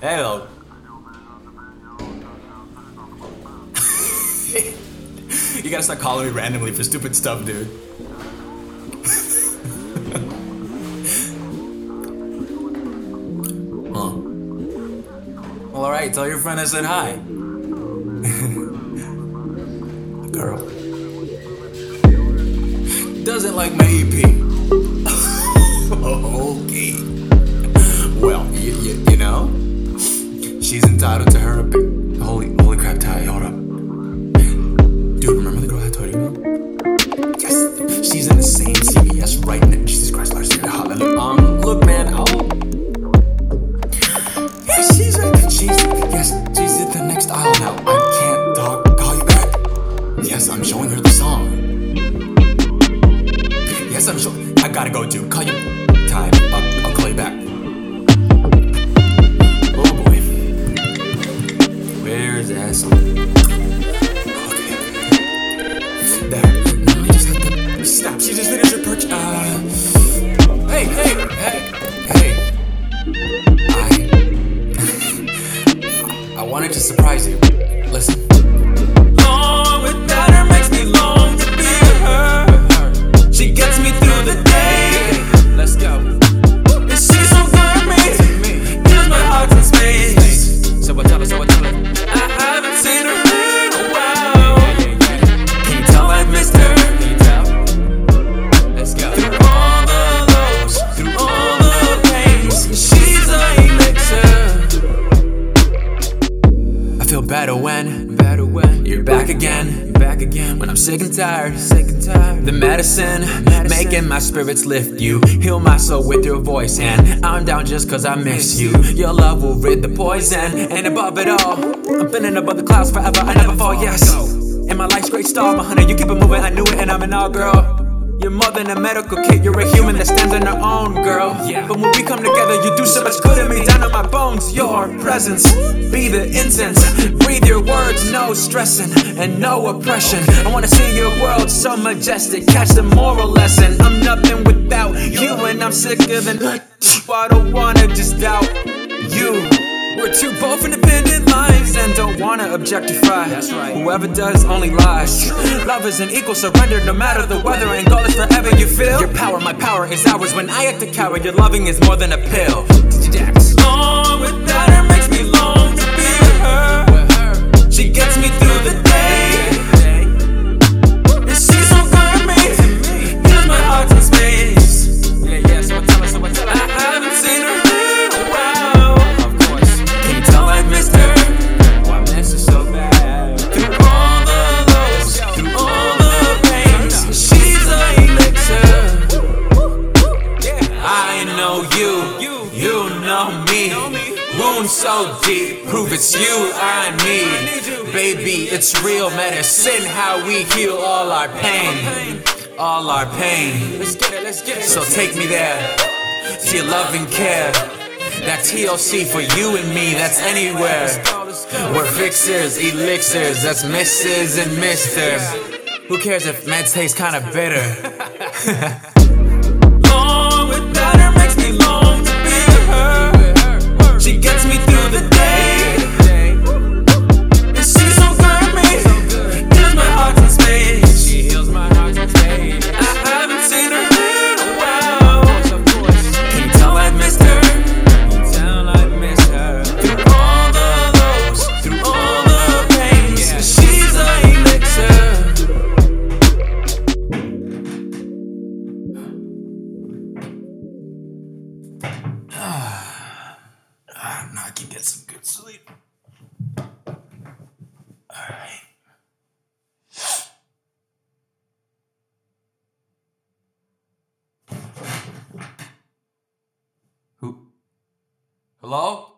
Hello. you gotta start calling me randomly for stupid stuff, dude. huh. Well, alright, tell your friend I said hi. Girl. Doesn't like my EP. okay. Well, you, you know, she's entitled to her opinion. Holy, holy crap, Ty, hold up. Dude, remember the girl I told you about? Yes, she's in the same CVS right now. Jesus Christ, Lord, hallelujah. Um, look, man, I'll. Yeah, she's right. She's yes, she's at the next aisle now. I can't talk. Call you back. Yes, I'm showing her the song. Yes, I'm showing. I gotta go, dude. Call you. She just finished her perch. Uh. Hey, hey, hey, hey. I. I wanted to surprise you. Listen. Better when, better when you're back again, you're back again. When I'm sick and tired, sick and tired. The medicine, making my spirits lift you, heal my soul with your voice, and I'm down just cause I miss you. Your love will rid the poison, and above it all, I'm feeling above the clouds forever. I never fall, oh, yes. And my life's great star, my honey, you keep it moving. I knew it, and I'm an all girl. You're more than a medical kit, you're a human that stands on her own, girl. Yeah. But when we come together, you do so much good to me. Down on my bones, your presence. Be the incense. Breathe your words, no stressing and no oppression. I wanna see your world so majestic. Catch the moral lesson. I'm nothing without you, and I'm sicker than I don't wanna just doubt you. We're two both independent lives and don't wanna objectify. That's right. Whoever does only lies. Love is an equal surrender no matter the weather, and God is forever you feel. Your power, my power is ours. When I act a coward, your loving is more than a pill. Long without her makes me long to be with her. She gets me so deep, prove it's you I need. Baby, it's real medicine how we heal all our pain. All our pain. Let's get it, let's get it. So take me there to your loving care. That TLC for you and me, that's anywhere. We're fixers, elixirs, that's Mrs. and Mr. Who cares if meds taste kinda bitter? Now I can get some good sleep. Alright. Who? Hello?